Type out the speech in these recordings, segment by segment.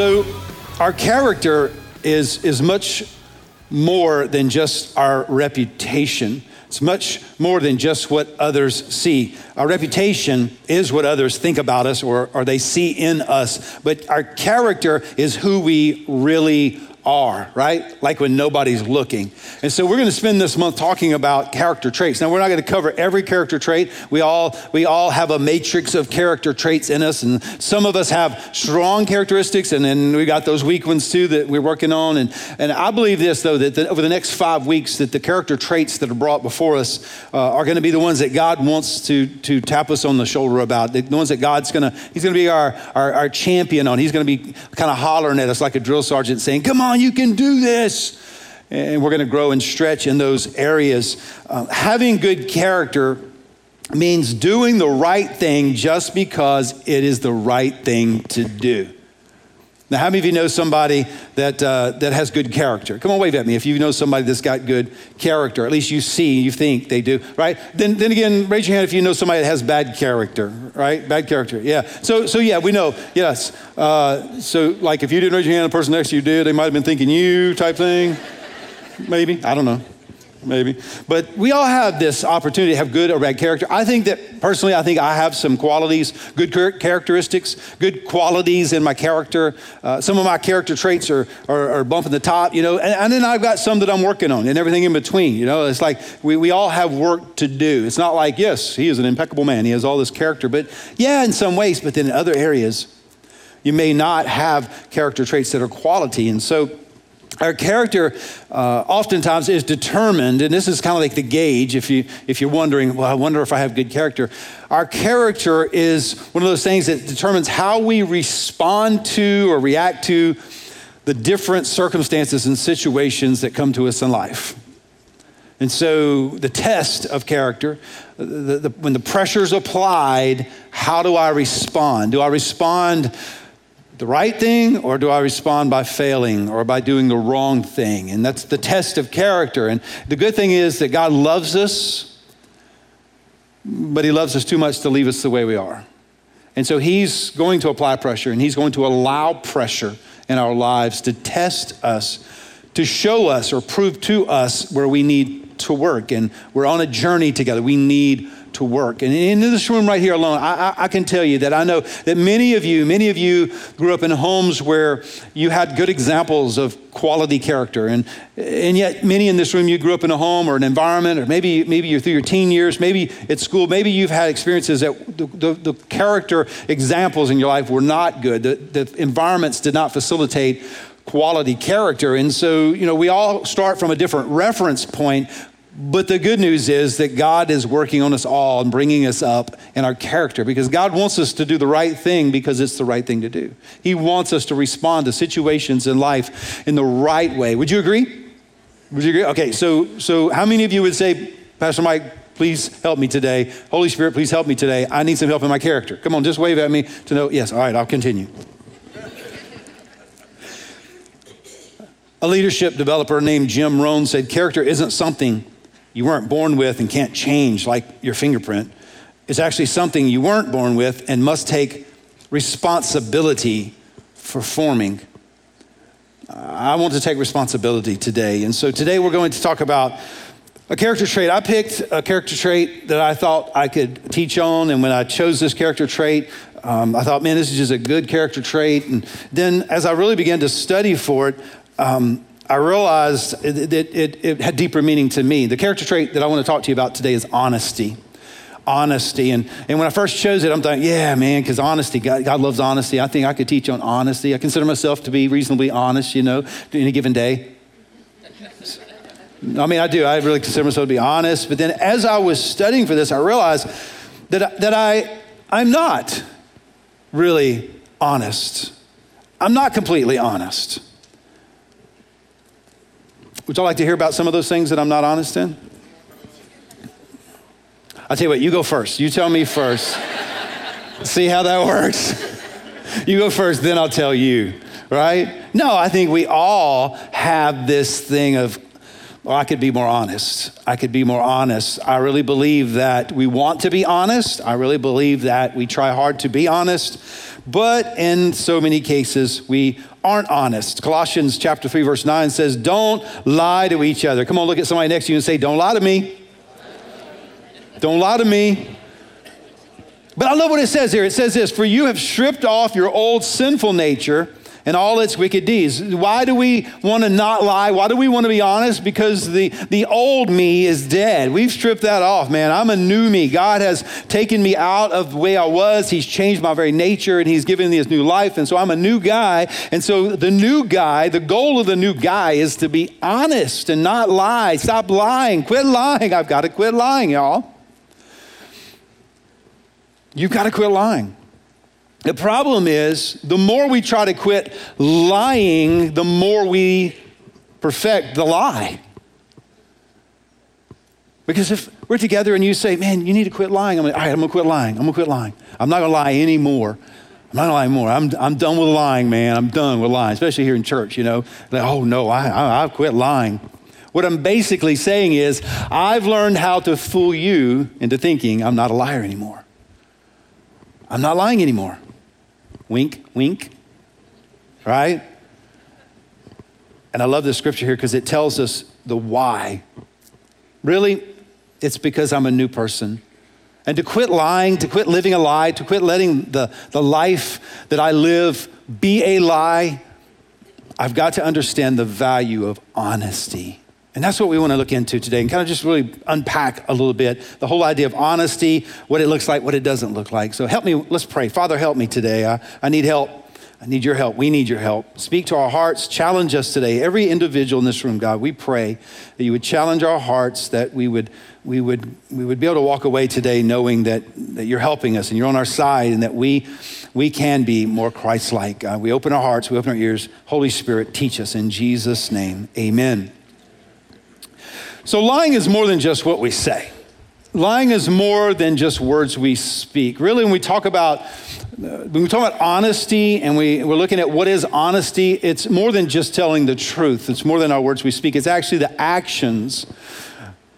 So, our character is, is much more than just our reputation. It's much more than just what others see. Our reputation is what others think about us or, or they see in us, but our character is who we really are, right? Like when nobody's looking. And so we're going to spend this month talking about character traits. Now we're not going to cover every character trait. We all we all have a matrix of character traits in us and some of us have strong characteristics and then we got those weak ones too that we're working on and and I believe this though that the, over the next 5 weeks that the character traits that are brought before us uh, are going to be the ones that God wants to to tap us on the shoulder about. The ones that God's going to he's going to be our, our our champion on. He's going to be kind of hollering at us like a drill sergeant saying, "Come on, you can do this. And we're going to grow and stretch in those areas. Uh, having good character means doing the right thing just because it is the right thing to do. Now, how many of you know somebody that, uh, that has good character? Come on, wave at me. If you know somebody that's got good character, at least you see, you think they do, right? Then, then again, raise your hand if you know somebody that has bad character, right? Bad character, yeah. So, so yeah, we know, yes. Uh, so, like, if you didn't raise your hand, the person next to you did, they might have been thinking you type thing. Maybe, I don't know maybe. But we all have this opportunity to have good or bad character. I think that personally, I think I have some qualities, good characteristics, good qualities in my character. Uh, some of my character traits are, are, are bumping the top, you know, and, and, then I've got some that I'm working on and everything in between, you know. It's like we, we all have work to do. It's not like, yes, he is an impeccable man, he has all this character, but yeah, in some ways, but then in other areas, you may not have character traits that are quality. And so, our character uh, oftentimes is determined, and this is kind of like the gauge if, you, if you're wondering, well, I wonder if I have good character. Our character is one of those things that determines how we respond to or react to the different circumstances and situations that come to us in life. And so, the test of character, the, the, when the pressure's applied, how do I respond? Do I respond the right thing or do I respond by failing or by doing the wrong thing? And that's the test of character. And the good thing is that God loves us, but He loves us too much to leave us the way we are. And so He's going to apply pressure and He's going to allow pressure in our lives to test us, to show us or prove to us where we need to work. And we're on a journey together. We need to work. And in this room right here alone, I, I, I, can tell you that I know that many of you, many of you grew up in homes where you had good examples of quality character. And, and yet many in this room, you grew up in a home or an environment, or maybe, maybe you're through your teen years, maybe at school, maybe you've had experiences that the, the, the character examples in your life were not good. The, the environments did not facilitate quality character. And so, you know, we all start from a different reference point, but the good news is that God is working on us all and bringing us up in our character because God wants us to do the right thing because it's the right thing to do. He wants us to respond to situations in life in the right way. Would you agree? Would you agree? Okay, so so how many of you would say, Pastor Mike, please help me today. Holy Spirit, please help me today. I need some help in my character. Come on, just wave at me to know, yes, all right, I'll continue. A leadership developer named Jim Rohn said, Character isn't something you weren't born with and can't change like your fingerprint. It's actually something you weren't born with and must take responsibility for forming. I want to take responsibility today. And so today we're going to talk about a character trait. I picked a character trait that I thought I could teach on. And when I chose this character trait, um, I thought, man, this is just a good character trait. And then as I really began to study for it, um, I realized that it, it, it, had deeper meaning to me. The character trait that I want to talk to you about today is honesty. Honesty. And, and when I first chose it, I'm thinking, yeah, man, because honesty, God, God loves honesty. I think I could teach on honesty. I consider myself to be reasonably honest, you know, any given day. I mean, I do. I really consider myself to be honest. But then as I was studying for this, I realized that, that I, I'm not really honest. I'm not completely honest. Would y'all like to hear about some of those things that I'm not honest in? I'll tell you what, you go first. You tell me first. See how that works? you go first, then I'll tell you, right? No, I think we all have this thing of, well, I could be more honest. I could be more honest. I really believe that we want to be honest. I really believe that we try hard to be honest. But in so many cases, we aren't honest. Colossians chapter 3, verse 9 says, Don't lie to each other. Come on, look at somebody next to you and say, Don't lie to me. Don't lie to me. But I love what it says here. It says this For you have stripped off your old sinful nature and all its wicked deeds. Why do we want to not lie? Why do we want to be honest? Because the, the old me is dead. We've stripped that off, man. I'm a new me. God has taken me out of the way I was. He's changed my very nature and He's given me His new life. And so I'm a new guy. And so the new guy, the goal of the new guy is to be honest and not lie. Stop lying. Quit lying. I've got to quit lying, y'all. You've got to quit lying. The problem is, the more we try to quit lying, the more we perfect the lie. Because if we're together and you say, man, you need to quit lying, I'm like, all right, I'm gonna quit lying. I'm gonna quit lying. I'm not gonna lie anymore. I'm not gonna lie anymore. I'm, I'm done with lying, man. I'm done with lying, especially here in church, you know. Like, oh, no, I, I, I've quit lying. What I'm basically saying is, I've learned how to fool you into thinking I'm not a liar anymore. I'm not lying anymore. Wink, wink. Right? And I love this scripture here because it tells us the why. Really, it's because I'm a new person. And to quit lying, to quit living a lie, to quit letting the, the life that I live be a lie, I've got to understand the value of honesty. And that's what we want to look into today and kind of just really unpack a little bit the whole idea of honesty, what it looks like, what it doesn't look like. So help me, let's pray. Father, help me today. I, I need help. I need your help. We need your help. Speak to our hearts. Challenge us today. Every individual in this room, God, we pray that you would challenge our hearts, that we would, we would, we would be able to walk away today knowing that, that you're helping us and you're on our side and that we, we can be more Christ like. Uh, we open our hearts, we open our ears. Holy Spirit, teach us in Jesus' name. Amen. So, lying is more than just what we say. Lying is more than just words we speak. Really, when we talk about uh, when we talk about honesty and we, we're looking at what is honesty, it's more than just telling the truth. It's more than our words we speak. It's actually the actions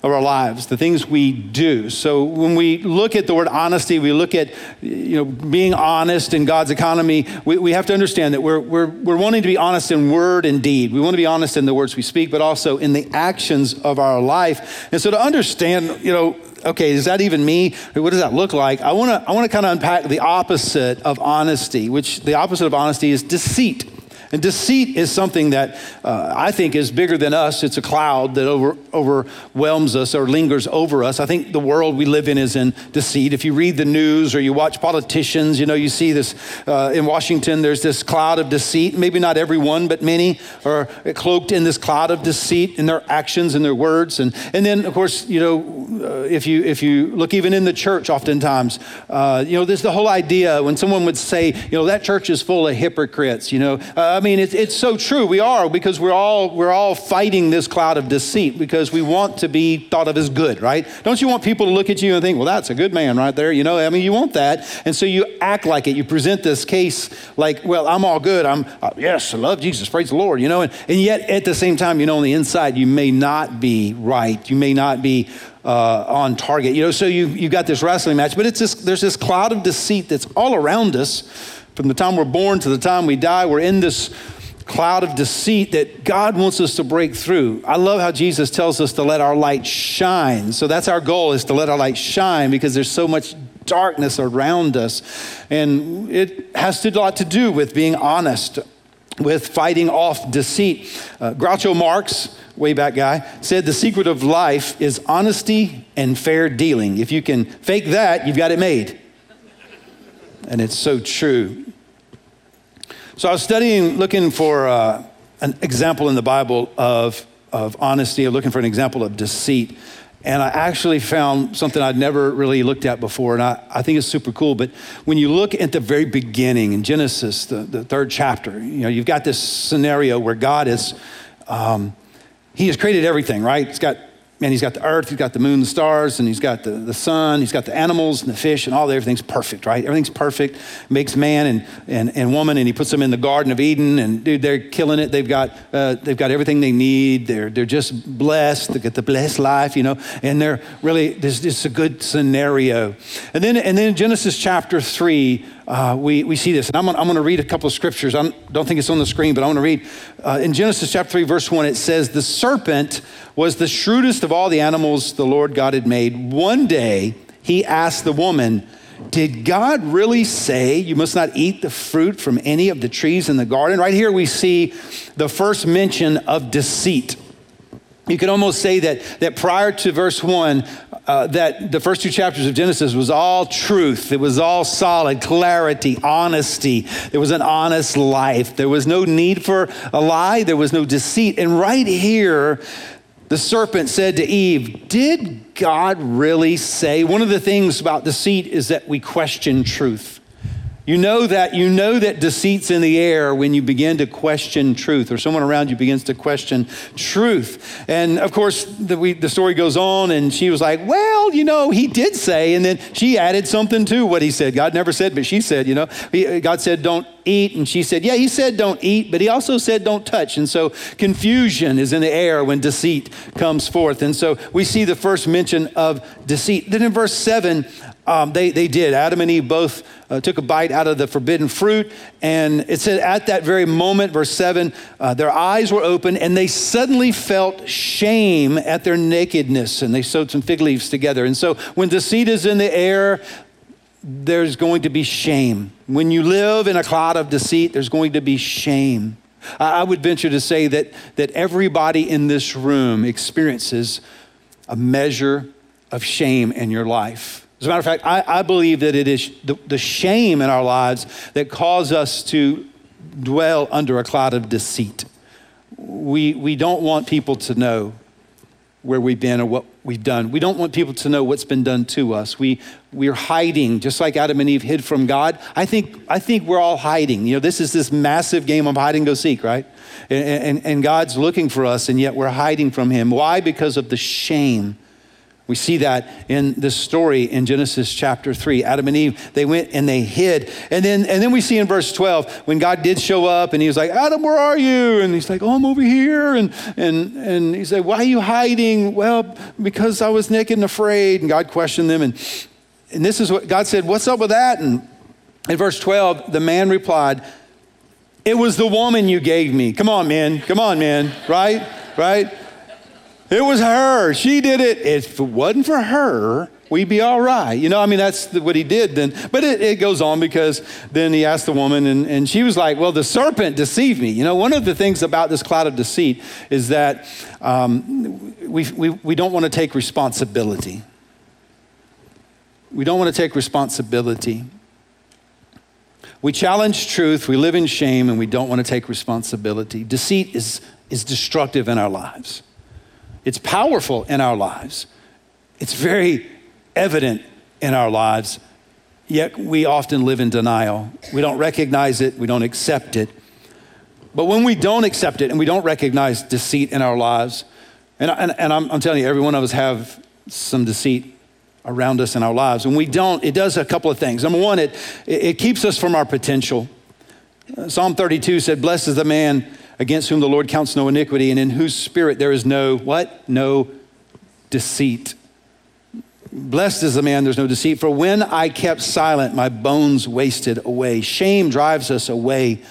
of our lives, the things we do. So when we look at the word honesty, we look at you know being honest in God's economy. We, we have to understand that we're, we're, we're wanting to be honest in word and deed. We want to be honest in the words we speak, but also in the actions of our life. And so to understand, you know, okay, is that even me? What does that look like? I want to I want to kind of unpack the opposite of honesty, which the opposite of honesty is deceit. And deceit is something that uh, I think is bigger than us. It's a cloud that over, overwhelms us or lingers over us. I think the world we live in is in deceit. If you read the news or you watch politicians, you know, you see this uh, in Washington, there's this cloud of deceit. Maybe not everyone, but many are cloaked in this cloud of deceit in their actions and their words. And, and then, of course, you know, uh, if, you, if you look even in the church, oftentimes, uh, you know, there's the whole idea when someone would say, you know, that church is full of hypocrites, you know. Uh, mean, it's, it's so true. We are because we're all, we're all fighting this cloud of deceit because we want to be thought of as good, right? Don't you want people to look at you and think, well, that's a good man right there? You know, I mean, you want that. And so you act like it. You present this case like, well, I'm all good. I'm, uh, yes, I love Jesus. Praise the Lord, you know. And, and yet at the same time, you know, on the inside, you may not be right. You may not be uh, on target. You know, so you, you've got this wrestling match, but it's this, there's this cloud of deceit that's all around us from the time we're born to the time we die, we're in this cloud of deceit that God wants us to break through. I love how Jesus tells us to let our light shine. So that's our goal is to let our light shine because there's so much darkness around us. And it has a lot to do with being honest, with fighting off deceit. Uh, Groucho Marx, way back guy, said the secret of life is honesty and fair dealing. If you can fake that, you've got it made. And it's so true. So I was studying, looking for uh, an example in the Bible of, of honesty, looking for an example of deceit. And I actually found something I'd never really looked at before, and I, I think it's super cool. But when you look at the very beginning in Genesis, the, the third chapter, you know, you've got this scenario where God is, um, He has created everything, right? He's got man, he's got the earth, he's got the moon, the stars, and he's got the, the sun, he's got the animals and the fish, and all that. Everything's perfect, right? Everything's perfect. Makes man and, and, and woman, and he puts them in the Garden of Eden, and dude, they're killing it. They've got, uh, they've got everything they need. They're, they're just blessed. They get the blessed life, you know, and they're really, this, this is a good scenario. And then, and then Genesis chapter 3, uh, we, we see this. And I'm, I'm going to read a couple of scriptures. I don't think it's on the screen, but I want to read. Uh, in Genesis chapter 3, verse 1, it says, The serpent was the shrewdest of all the animals the Lord God had made. One day he asked the woman, Did God really say you must not eat the fruit from any of the trees in the garden? Right here we see the first mention of deceit. You could almost say that, that prior to verse 1, uh, that the first two chapters of Genesis was all truth. It was all solid, clarity, honesty. There was an honest life. There was no need for a lie. There was no deceit. And right here, the serpent said to Eve, Did God really say? One of the things about deceit is that we question truth. You know that you know that deceit's in the air when you begin to question truth, or someone around you begins to question truth. And of course, the, we, the story goes on, and she was like, "Well, you know, he did say," and then she added something to what he said. God never said, but she said, "You know, he, God said don't eat," and she said, "Yeah, he said don't eat, but he also said don't touch." And so confusion is in the air when deceit comes forth. And so we see the first mention of deceit. Then in verse seven, um, they, they did. Adam and Eve both uh, took a bite out of the forbidden fruit. And it said, at that very moment, verse 7, uh, their eyes were open and they suddenly felt shame at their nakedness. And they sewed some fig leaves together. And so when deceit is in the air, there's going to be shame. When you live in a cloud of deceit, there's going to be shame. I would venture to say that, that everybody in this room experiences a measure of shame in your life. As a matter of fact, I, I believe that it is the, the shame in our lives that cause us to dwell under a cloud of deceit. We, we don't want people to know where we've been or what we've done. We don't want people to know what's been done to us. We, we're hiding, just like Adam and Eve hid from God. I think, I think we're all hiding. You know, this is this massive game of hide and go seek, right? And, and, and God's looking for us, and yet we're hiding from Him. Why? Because of the shame we see that in this story in Genesis chapter 3. Adam and Eve, they went and they hid. And then, and then we see in verse 12 when God did show up and he was like, Adam, where are you? And he's like, Oh, I'm over here. And, and, and he said, Why are you hiding? Well, because I was naked and afraid. And God questioned them. And, and this is what God said, What's up with that? And in verse 12, the man replied, It was the woman you gave me. Come on, man. Come on, man. Right? Right? It was her. She did it. If it wasn't for her, we'd be all right. You know, I mean, that's what he did then. But it, it, goes on because then he asked the woman, and, and she was like, Well, the serpent deceived me. You know, one of the things about this cloud of deceit is that um, we, we, we don't want to take responsibility. We don't want to take responsibility. We challenge truth, we live in shame, and we don't want to take responsibility. Deceit is, is destructive in our lives. It's powerful in our lives. It's very evident in our lives, yet we often live in denial. We don't recognize it, we don't accept it. But when we don't accept it and we don't recognize deceit in our lives, and, and, and I'm, I'm telling you, every one of us have some deceit around us in our lives. When we don't, it does a couple of things. Number one, it, it keeps us from our potential. Uh, Psalm 32 said, Blessed is the man against whom the Lord counts no iniquity, and in whose spirit there is no what? No deceit. Blessed is the man, there's no deceit. For when I kept silent, my bones wasted away. Shame drives us away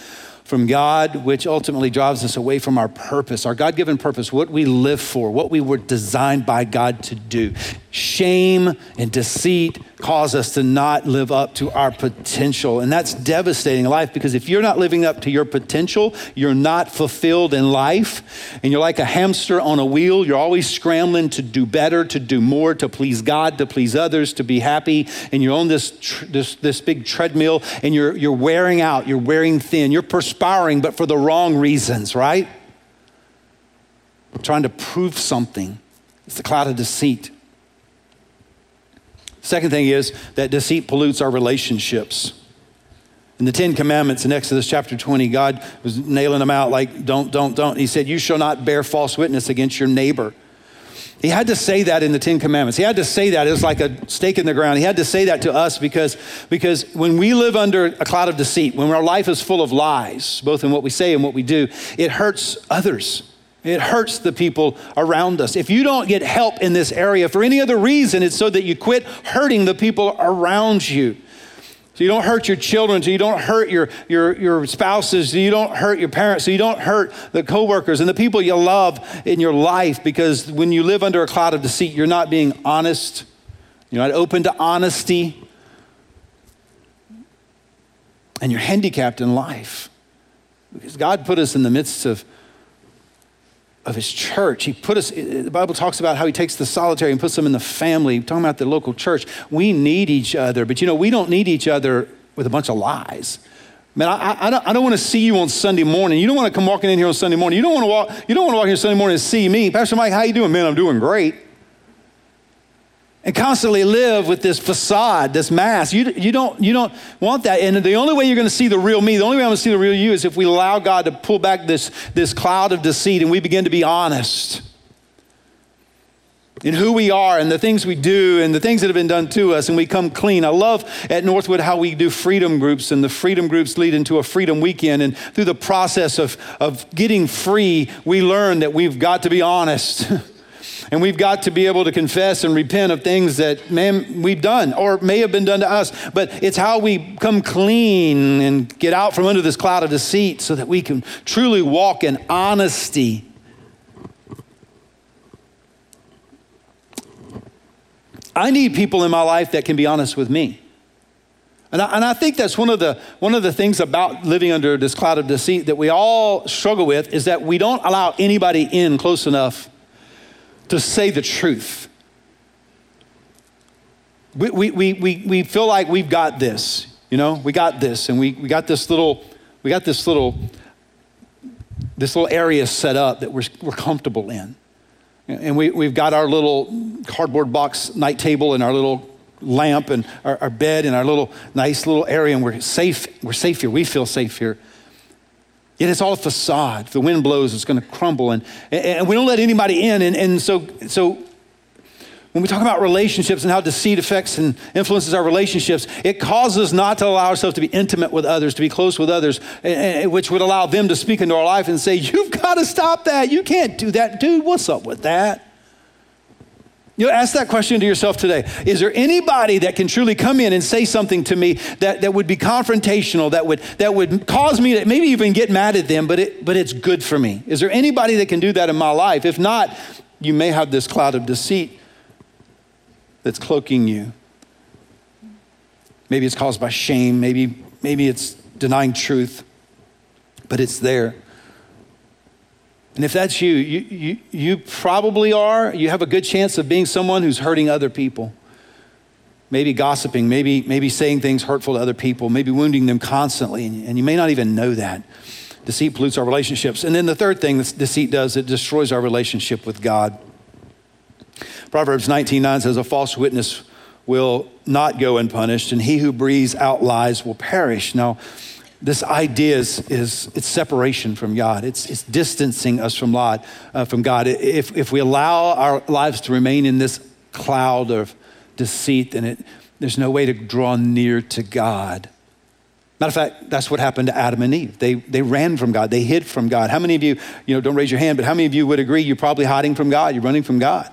from God, which ultimately drives us away from our purpose, our God given purpose, what we live for, what we were designed by God to do. Shame and deceit cause us to not live up to our potential. And that's devastating life because if you're not living up to your potential, you're not fulfilled in life. And you're like a hamster on a wheel. You're always scrambling to do better, to do more, to please God, to please others, to be happy. And you're on this, this, this big treadmill and you're, you're wearing out, you're wearing thin, you're perspiring, but for the wrong reasons, right? We're trying to prove something. It's the cloud of deceit. Second thing is that deceit pollutes our relationships. In the Ten Commandments in Exodus chapter 20, God was nailing them out like, don't, don't, don't. He said, You shall not bear false witness against your neighbor. He had to say that in the Ten Commandments. He had to say that. It was like a stake in the ground. He had to say that to us because, because when we live under a cloud of deceit, when our life is full of lies, both in what we say and what we do, it hurts others. It hurts the people around us. If you don't get help in this area for any other reason, it's so that you quit hurting the people around you. So you don't hurt your children, so you don't hurt your, your, your spouses, so you don't hurt your parents, so you don't hurt the coworkers and the people you love in your life because when you live under a cloud of deceit, you're not being honest. You're not open to honesty. And you're handicapped in life. Because God put us in the midst of of his church. He put us, the Bible talks about how he takes the solitary and puts them in the family, I'm talking about the local church. We need each other, but you know, we don't need each other with a bunch of lies. Man, I, I, don't, I don't want to see you on Sunday morning. You don't want to come walking in here on Sunday morning. You don't want to walk, you don't want to walk here Sunday morning and see me. Pastor Mike, how you doing? Man, I'm doing great and constantly live with this facade, this mask. You, you, don't, you don't want that. And the only way you're going to see the real me, the only way I'm going to see the real you is if we allow God to pull back this, this cloud of deceit and we begin to be honest in who we are and the things we do and the things that have been done to us and we come clean. I love at Northwood how we do freedom groups and the freedom groups lead into a freedom weekend and through the process of, of getting free, we learn that we've got to be honest. And we've got to be able to confess and repent of things that man, we've done or may have been done to us. But it's how we come clean and get out from under this cloud of deceit so that we can truly walk in honesty. I need people in my life that can be honest with me. And I, and I, think that's one of, the, one of the things about living under this cloud of deceit that we all struggle with is that we don't allow anybody in close enough to say the truth. We, we, we, we, we feel like we've got this, you know, we got this, and we, we got this little, we got this little, this little area set up that we're, we're comfortable in. And we, we've got our little cardboard box night table and our little lamp and our, our bed and our little nice little area, and we're safe. We're safe here. We feel safe here. Yet it's all a facade. If the wind blows, it's going to crumble. And, and we don't let anybody in. And, and so, so when we talk about relationships and how deceit affects and influences our relationships, it causes us not to allow ourselves to be intimate with others, to be close with others, which would allow them to speak into our life and say, You've got to stop that. You can't do that. Dude, what's up with that? You know, ask that question to yourself today. Is there anybody that can truly come in and say something to me that, that would be confrontational, that would, that would cause me to maybe even get mad at them, but, it, but it's good for me? Is there anybody that can do that in my life? If not, you may have this cloud of deceit that's cloaking you. Maybe it's caused by shame, maybe, maybe it's denying truth, but it's there. And if that's you, you, you, you probably are, you have a good chance of being someone who's hurting other people. Maybe gossiping, maybe, maybe saying things hurtful to other people, maybe wounding them constantly, and, and you may not even know that. Deceit pollutes our relationships. And then the third thing that deceit does, it destroys our relationship with God. Proverbs 19:9 says, A false witness will not go unpunished, and he who breathes out lies will perish. Now, this idea is, is it's separation from God. It's, it's distancing us from God. Uh, from God. If, if we allow our lives to remain in this cloud of deceit, then it, there's no way to draw near to God. Matter of fact, that's what happened to Adam and Eve. They, they ran from God. They hid from God. How many of you, you know, don't raise your hand, but how many of you would agree you're probably hiding from God? You're running from God.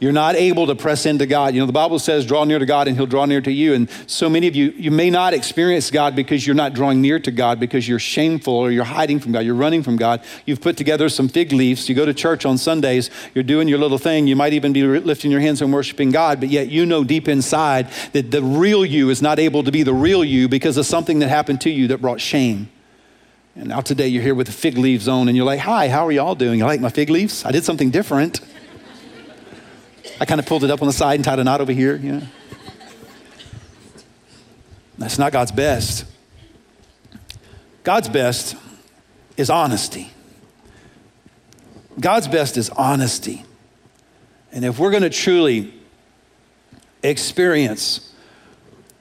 You're not able to press into God. You know, the Bible says, draw near to God and he'll draw near to you. And so many of you, you may not experience God because you're not drawing near to God because you're shameful or you're hiding from God. You're running from God. You've put together some fig leaves. You go to church on Sundays. You're doing your little thing. You might even be lifting your hands and worshiping God, but yet you know deep inside that the real you is not able to be the real you because of something that happened to you that brought shame. And now today you're here with the fig leaves on and you're like, hi, how are y'all doing? You like my fig leaves? I did something different. I kind of pulled it up on the side and tied a knot over here. Know? That's not God's best. God's best is honesty. God's best is honesty. And if we're going to truly experience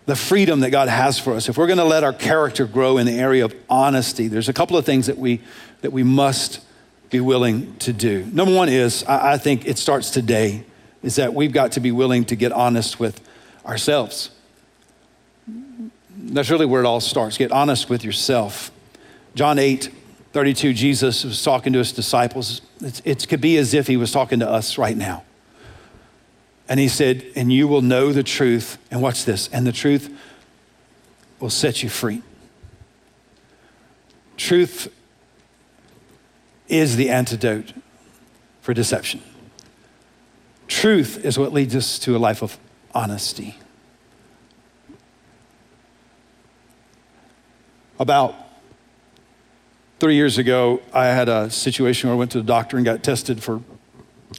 the freedom that God has for us, if we're going to let our character grow in the area of honesty, there's a couple of things that we, that we must be willing to do. Number one is, I, I think it starts today is that we've got to be willing to get honest with ourselves. That's really where it all starts. Get honest with yourself. John 8, 32, Jesus was talking to his disciples. It's, it could be as if he was talking to us right now. And he said, And you will know the truth. And watch this. And the truth will set you free. Truth is the antidote for deception. Truth is what leads us to a life of honesty. About three years ago, I had a situation where I went to the doctor and got tested for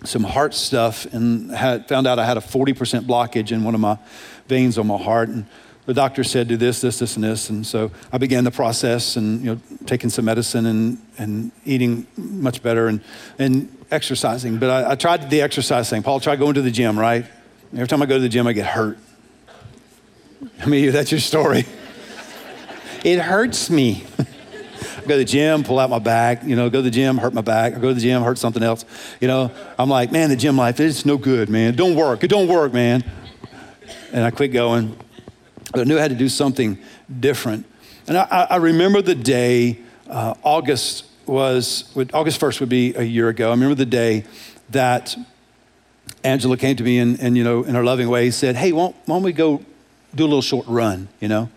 some heart stuff and had, found out I had a 40% blockage in one of my veins on my heart. And the doctor said, do this, this, this, and this. And so I began the process and, you know, taking some medicine and, and eating much better and, and exercising. But I, I tried the exercise thing. Paul tried going to the gym, right? Every time I go to the gym, I get hurt. I mean, that's your story. it hurts me. Go to the gym, pull out my back, you know, go to the gym, hurt my back. I go to the gym, hurt something else. You know, I'm like, man, the gym life, it's no good, man. Don't work. It don't work, man. And I quit going. I knew I had to do something different. And I, I remember the day, uh, August was, August 1st would be a year ago. I remember the day that Angela came to me and, and you know, in her loving way, said, hey, why don't we go do a little short run, you know?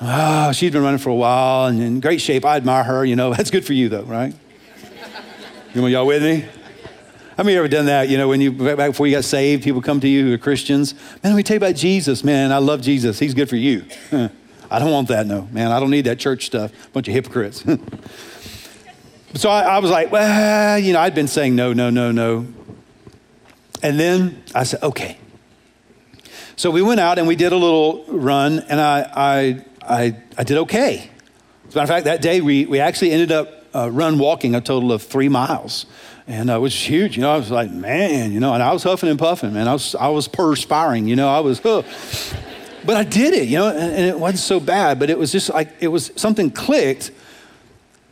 Oh, she's been running for a while and in great shape. I admire her, you know. That's good for you, though, right? you know, y'all with me? How many ever done that? You know, when you back before you got saved, people come to you who are Christians. Man, let me tell you about Jesus. Man, I love Jesus. He's good for you. I don't want that, no. Man, I don't need that church stuff. Bunch of hypocrites. so I, I was like, well, you know, I'd been saying no, no, no, no. And then I said, okay. So we went out and we did a little run, and I, I, I, I did okay. As a matter of fact, that day we, we actually ended up uh, run walking a total of three miles and uh, it was huge. You know, I was like, man, you know, and I was huffing and puffing, man. I was, I was perspiring, you know, I was, huh. but I did it, you know, and, and, it wasn't so bad, but it was just like, it was something clicked.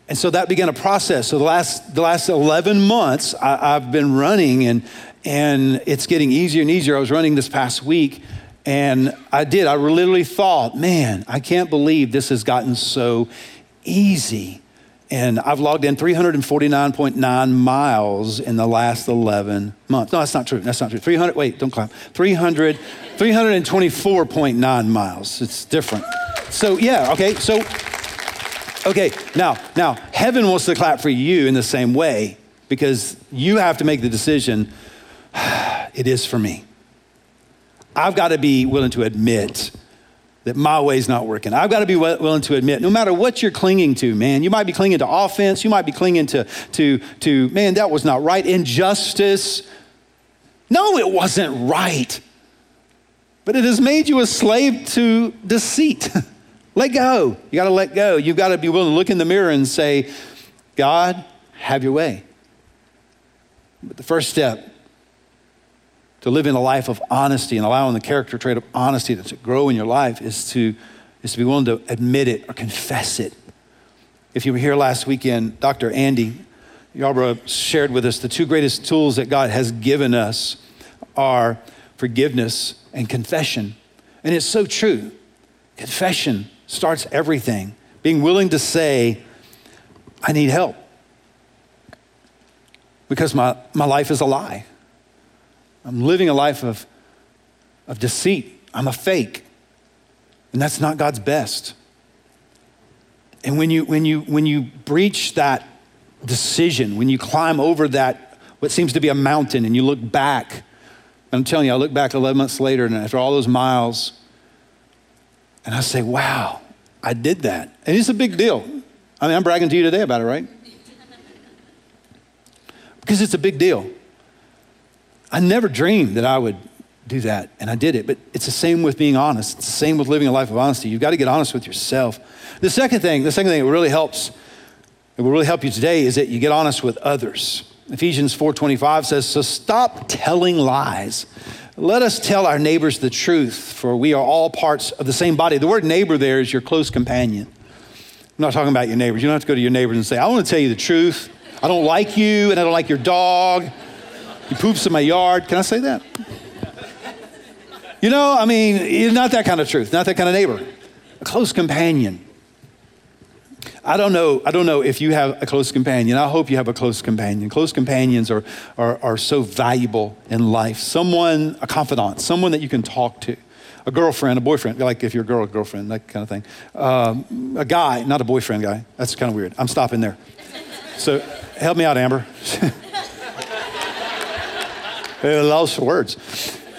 And so that began a process. So the last, the last 11 months, I, I've been running and, and it's getting easier and easier. I was running this past week and I did. I literally thought, man, I can't believe this has gotten so easy. And I've logged in 349.9 miles in the last 11 months. No, that's not true. That's not true. 300, wait, don't clap. 300, 324.9 miles. It's different. So, yeah, okay. So, okay, now, now, heaven wants to clap for you in the same way because you have to make the decision it is for me. I've got to be willing to admit that my way's not working. I've got to be willing to admit, no matter what you're clinging to, man, you might be clinging to offense, you might be clinging to, to, to man, that was not right, injustice. No, it wasn't right. But it has made you a slave to deceit. let go. You got to let go. You've got to be willing to look in the mirror and say, God, have your way. But the first step to live in a life of honesty and allowing the character trait of honesty to grow in your life is to, is to be willing to admit it or confess it. If you were here last weekend, Dr. Andy Yarbrough shared with us the two greatest tools that God has given us are forgiveness and confession. And it's so true. Confession starts everything. Being willing to say, I need help because my, my life is a lie. I'm living a life of, of deceit. I'm a fake. And that's not God's best. And when you, when you, when you breach that decision, when you climb over that, what seems to be a mountain, and you look back, I'm telling you, I look back 11 months later, and after all those miles, and I say, wow, I did that. And it's a big deal. I mean, I'm bragging to you today about it, right? Because it's a big deal. I never dreamed that I would do that, and I did it. But it's the same with being honest. It's the same with living a life of honesty. You've got to get honest with yourself. The second thing, the second thing that really helps, that will really help you today is that you get honest with others. Ephesians 4:25 says, "So stop telling lies. Let us tell our neighbors the truth, for we are all parts of the same body." The word neighbor there is your close companion. I'm not talking about your neighbors. You don't have to go to your neighbors and say, "I want to tell you the truth. I don't like you, and I don't like your dog." He poops in my yard. Can I say that? You know, I mean, not that kind of truth, not that kind of neighbor. A close companion. I don't know, I don't know if you have a close companion. I hope you have a close companion. Close companions are, are, are so valuable in life. Someone, a confidant, someone that you can talk to. a girlfriend, a boyfriend, like if you're a girl, a girlfriend, that kind of thing. Um, a guy, not a boyfriend guy. That's kind of weird. I'm stopping there. So help me out, Amber. lost words.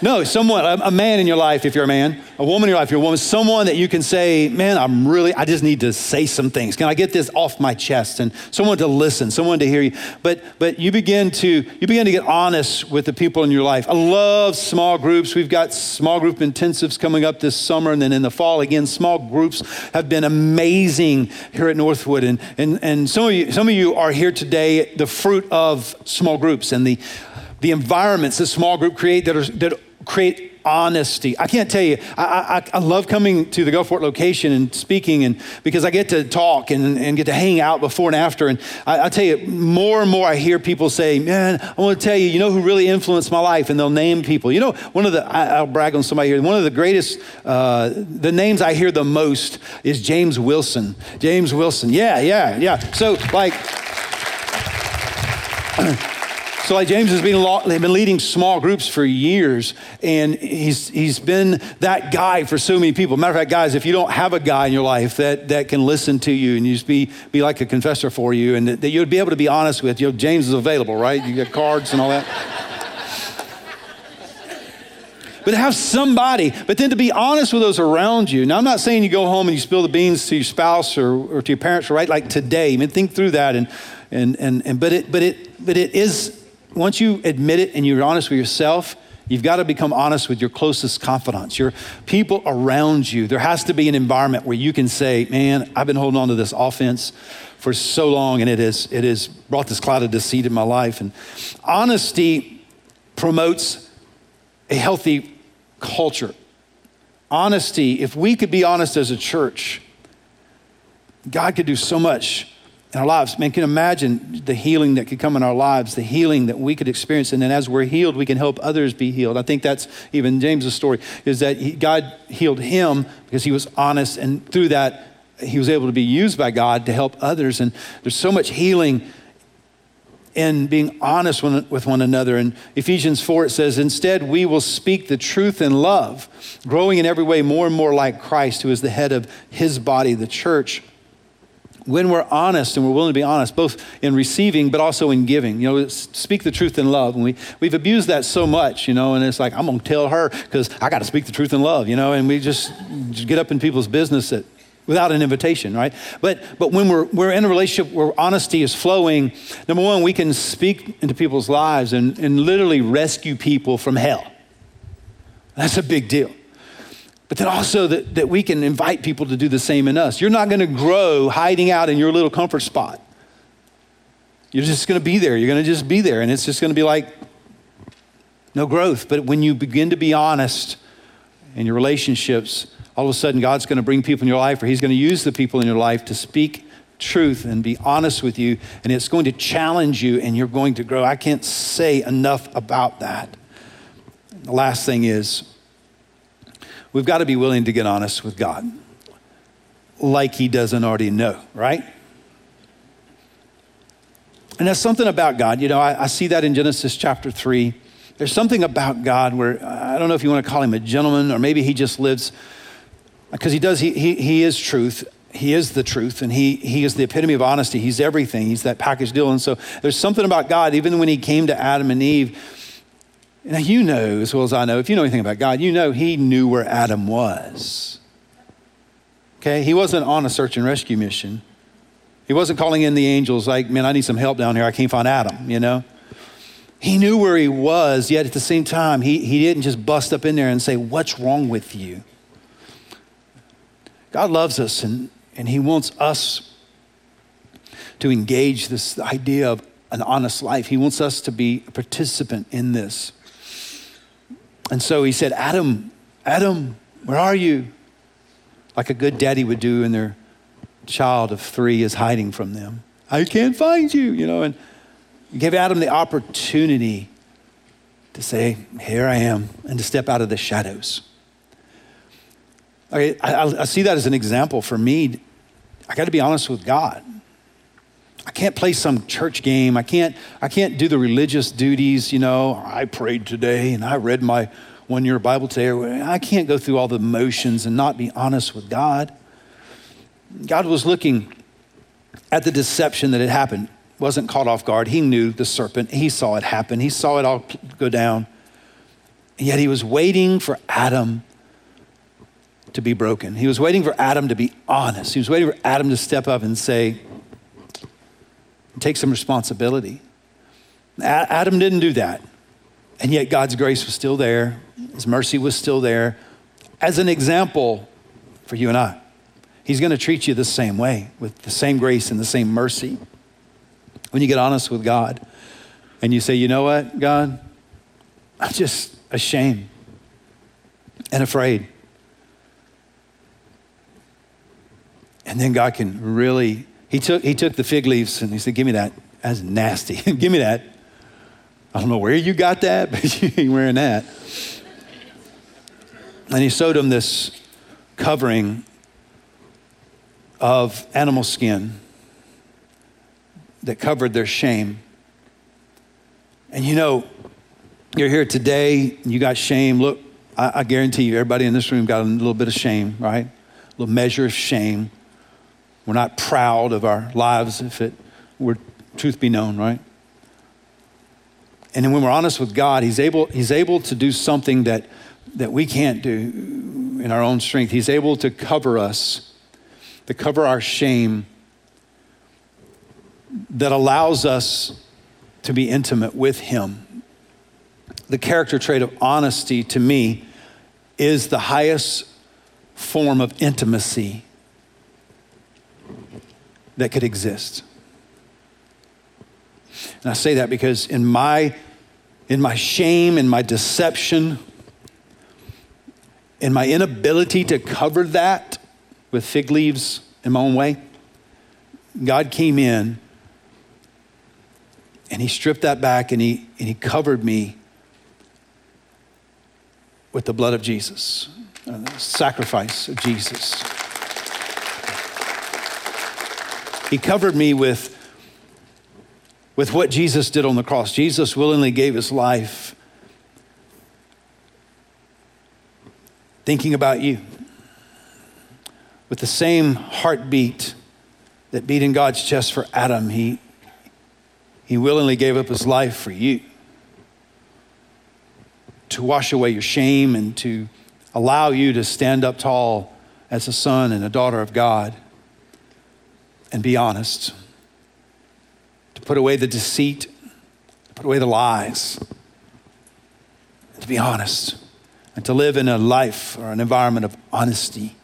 No, someone, a, man in your life, if you're a man, a woman in your life, you're a woman, someone that you can say, man, I'm really, I just need to say some things. Can I get this off my chest? And someone to listen, someone to hear you. But, but you begin to, you begin to get honest with the people in your life. I love small groups. We've got small group intensives coming up this summer. And then in the fall, again, small groups have been amazing here at Northwood. And, and, and some of you, some of you are here today, the fruit of small groups and the, the environments that small group create that are, that create honesty. I can't tell you, I, I, I, love coming to the Gulfport location and speaking and because I get to talk and, and get to hang out before and after. And I, I tell you, more and more I hear people say, man, I want to tell you, you know who really influenced my life? And they'll name people. You know, one of the, I, will brag on somebody here, one of the greatest, uh, the names I hear the most is James Wilson. James Wilson. Yeah, yeah, yeah. So like, So, like James has been, been leading small groups for years, and he's, he's been that guy for so many people. Matter of fact, guys, if you don't have a guy in your life that, that can listen to you and just be, be like a confessor for you, and that, that you'd be able to be honest with, you know, James is available, right? You get cards and all that. but have somebody, but then to be honest with those around you. Now, I'm not saying you go home and you spill the beans to your spouse or, or to your parents, right? Like today. I mean, think through that. And, and, and, and, but it, but it, but it is once you admit it and you're honest with yourself, you've got to become honest with your closest confidants, your people around you. There has to be an environment where you can say, Man, I've been holding on to this offense for so long and it has, it has brought this cloud of deceit in my life. And honesty promotes a healthy culture. Honesty, if we could be honest as a church, God could do so much in our lives. Man, can imagine the healing that could come in our lives, the healing that we could experience. And then as we're healed, we can help others be healed. I think that's even James's story is that he, God healed him because he was honest. And through that, he was able to be used by God to help others. And there's so much healing in being honest with one another. In Ephesians 4, it says, Instead, we will speak the truth in love, growing in every way more and more like Christ, who is the head of his body, the church when we're honest and we're willing to be honest, both in receiving but also in giving, you know, speak the truth in love. And we, we've abused that so much, you know, and it's like, I'm going to tell her because I got to speak the truth in love, you know, and we just, get up in people's business that, without an invitation, right? But, but when we're, we're in a relationship where honesty is flowing, number one, we can speak into people's lives and, and literally rescue people from hell. That's a big deal but then also that, that we can invite people to do the same in us. You're not going to grow hiding out in your little comfort spot. You're just going to be there. You're going to just be there. And it's just going to be like no growth. But when you begin to be honest in your relationships, all of a sudden God's going to bring people in your life, or He's going to use the people in your life to speak truth and be honest with you. And it's going to challenge you, and you're going to grow. I can't say enough about that. The last thing is, we've got to be willing to get honest with God like he doesn't already know, right? And there's something about God. You know, I, I, see that in Genesis chapter 3. There's something about God where I don't know if you want to call him a gentleman or maybe he just lives, because he does, he, he, he is truth. He is the truth and he, he is the epitome of honesty. He's everything. He's that package deal. And so there's something about God, even when he came to Adam and Eve, now, you know as well as I know, if you know anything about God, you know He knew where Adam was. Okay? He wasn't on a search and rescue mission. He wasn't calling in the angels like, man, I need some help down here. I can't find Adam, you know? He knew where he was, yet at the same time, he, he didn't just bust up in there and say, What's wrong with you? God loves us and, and he wants us to engage this idea of an honest life. He wants us to be a participant in this. And so he said, Adam, Adam, where are you? Like a good daddy would do when their child of three is hiding from them. I can't find you, you know. And he gave Adam the opportunity to say, Here I am, and to step out of the shadows. I, I, I see that as an example for me. I got to be honest with God. I can't play some church game. I can't, I can't do the religious duties, you know. I prayed today and I read my one year Bible today, I can't go through all the motions and not be honest with God. God was looking at the deception that had happened, wasn't caught off guard. He knew the serpent, he saw it happen, he saw it all go down. And yet he was waiting for Adam to be broken. He was waiting for Adam to be honest. He was waiting for Adam to step up and say, take some responsibility. Adam didn't do that. And yet God's grace was still there, His mercy was still there as an example for you and I. He's going to treat you the same way with the same grace and the same mercy. When you get honest with God and you say, you know what, God, I'm just ashamed and afraid. And then God can really, he took, he took the fig leaves and he said, give me that. That's nasty. give me that. I don't know where you got that, but you ain't wearing that. And he sewed him this covering of animal skin that covered their shame. And you know, you're here today, you got shame. Look, I, I, guarantee you, everybody in this room got a little bit of shame, right? A little measure of shame. We're not proud of our lives if it were truth be known, right? And then when we're honest with God, He's able, he's able to do something that, that we can't do in our own strength. He's able to cover us, to cover our shame, that allows us to be intimate with Him. The character trait of honesty to me is the highest form of intimacy that could exist. And I say that because in my, in my shame, in my deception, in my inability to cover that with fig leaves in my own way, God came in and he stripped that back and he, and he covered me with the blood of Jesus, uh, the sacrifice of Jesus. He covered me with with what Jesus did on the cross. Jesus willingly gave his life thinking about you with the same heartbeat that beat in God's chest for Adam. He, he willingly gave up his life for you to wash away your shame and to allow you to stand up tall as a son and a daughter of God and be honest to put away the deceit, put away the lies, to be honest, and to live in a life or an environment of honesty.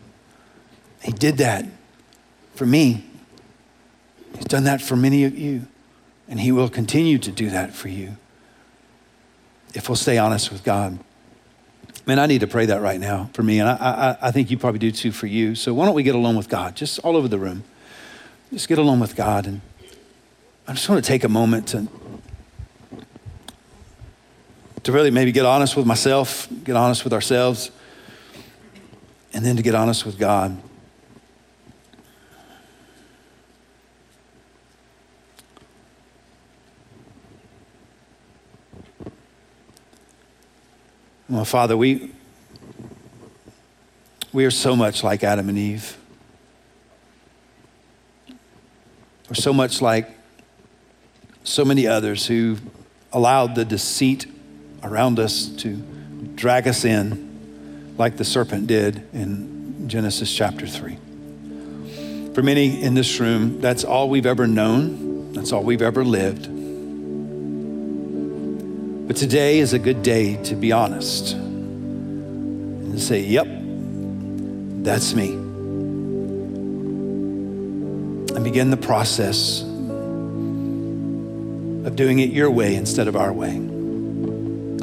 He did that for me. He's done that for many of you, and He will continue to do that for you if we'll stay honest with God. Man, I need to pray that right now for me, and I, I, I think you probably do too for you. So why don't we get along with God, just all over the room? Just get along with God and I just want to take a moment to, to really maybe get honest with myself, get honest with ourselves, and then to get honest with God. Well, Father, we, we are so much like Adam and Eve. We're so much like so many others who allowed the deceit around us to drag us in like the serpent did in Genesis chapter 3. For many in this room, that's all we've ever known, that's all we've ever lived. But today is a good day to be honest and say, Yep, that's me. Begin the process of doing it your way instead of our way.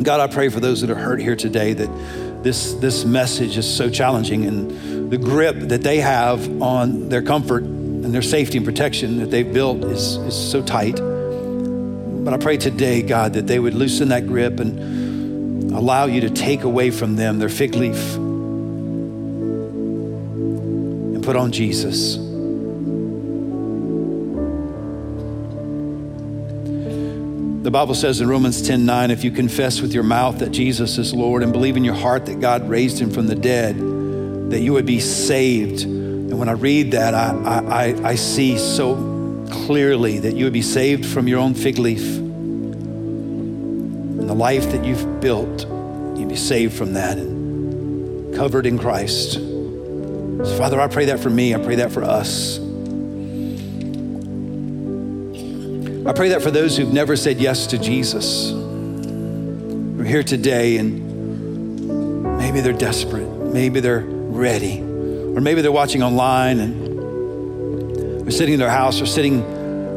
God, I pray for those that are hurt here today that this, this message is so challenging and the grip that they have on their comfort and their safety and protection that they've built is, is so tight. But I pray today, God, that they would loosen that grip and allow you to take away from them their fig leaf and put on Jesus. The Bible says in Romans 10 9, if you confess with your mouth that Jesus is Lord and believe in your heart that God raised him from the dead, that you would be saved. And when I read that, I, I, I see so clearly that you would be saved from your own fig leaf. And the life that you've built, you'd be saved from that and covered in Christ. So, Father, I pray that for me. I pray that for us. I pray that for those who've never said yes to Jesus. We're here today and maybe they're desperate. Maybe they're ready. Or maybe they're watching online and they're sitting in their house or sitting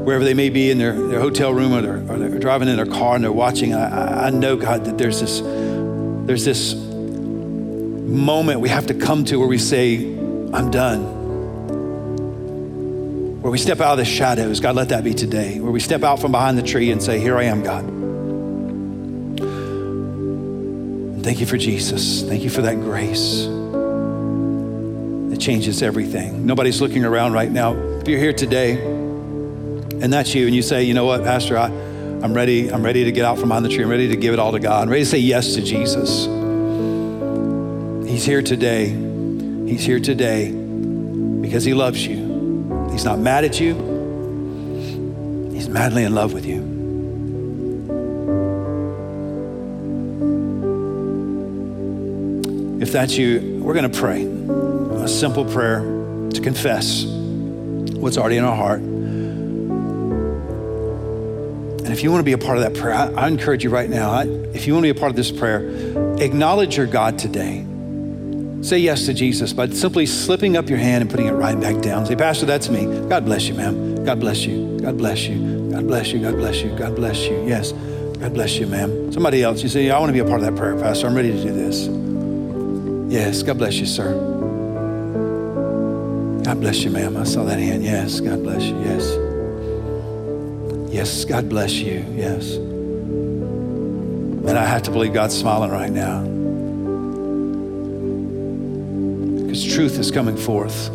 wherever they may be in their, their hotel room or they're, or they're driving in their car and they're watching. I, I know, God, that there's this, there's this moment we have to come to where we say, I'm done where we step out of the shadows. God, let that be today. Where we step out from behind the tree and say, Here I am, God. Thank you for Jesus. Thank you for that grace that changes everything. Nobody's looking around right now. If you're here today and that's you, and you say, You know what, Pastor, I, I'm ready. I'm ready to get out from behind the tree. I'm ready to give it all to God. I'm ready to say yes to Jesus. He's here today. He's here today because he loves you. He's not mad at you, He's madly in love with you. If that's you, we're going to pray a simple prayer to confess what's already in our heart. And if you want to be a part of that prayer, I, I encourage you right now, I, if you want to be a part of this prayer, acknowledge your God today. Say yes to Jesus by simply slipping up your hand and putting it right back down. Say, Pastor, that's me. God bless you, ma'am. God bless you. God bless you. God bless you. God bless you. God bless you. Yes. God bless you, ma'am. Somebody else, you say, I want to be a part of that prayer, Pastor. I'm ready to do this. Yes. God bless you, sir. God bless you, ma'am. I saw that hand. Yes. God bless you. Yes. Yes. God bless you. Yes. And I have to believe God's smiling right now. Truth is coming forth,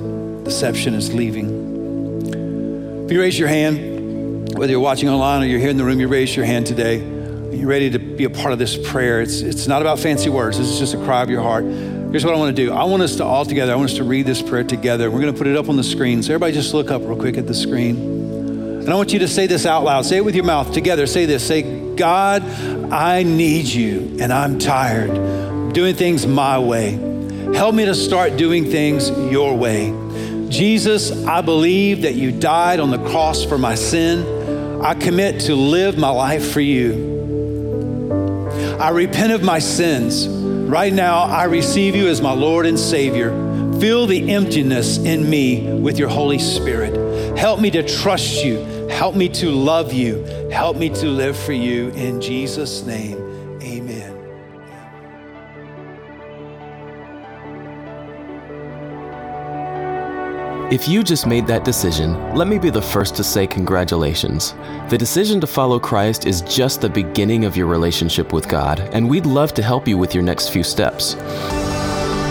deception is leaving. If you raise your hand, whether you're watching online or you're here in the room, you raise your hand today. You're ready to be a part of this prayer. It's, it's not about fancy words, this is just a cry of your heart. Here's what I want to do I want us to all together, I want us to read this prayer together. We're going to put it up on the screen. So everybody just look up real quick at the screen. And I want you to say this out loud. Say it with your mouth together. Say this. Say, God, I need you and I'm tired. I'm doing things my way. Help me to start doing things your way. Jesus, I believe that you died on the cross for my sin. I commit to live my life for you. I repent of my sins. Right now, I receive you as my Lord and Savior. Fill the emptiness in me with your Holy Spirit. Help me to trust you. Help me to love you. Help me to live for you. In Jesus' name, If you just made that decision, let me be the first to say congratulations. The decision to follow Christ is just the beginning of your relationship with God, and we'd love to help you with your next few steps.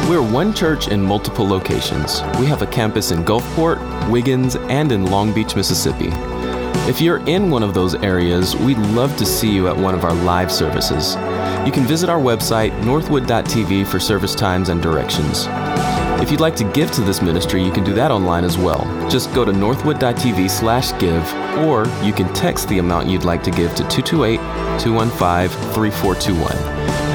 We're one church in multiple locations. We have a campus in Gulfport, Wiggins, and in Long Beach, Mississippi. If you're in one of those areas, we'd love to see you at one of our live services. You can visit our website, northwood.tv, for service times and directions. If you'd like to give to this ministry, you can do that online as well. Just go to northwood.tv slash give, or you can text the amount you'd like to give to 228 215 3421.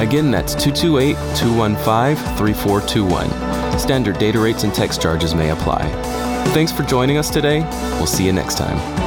Again, that's 228 215 3421. Standard data rates and text charges may apply. Thanks for joining us today. We'll see you next time.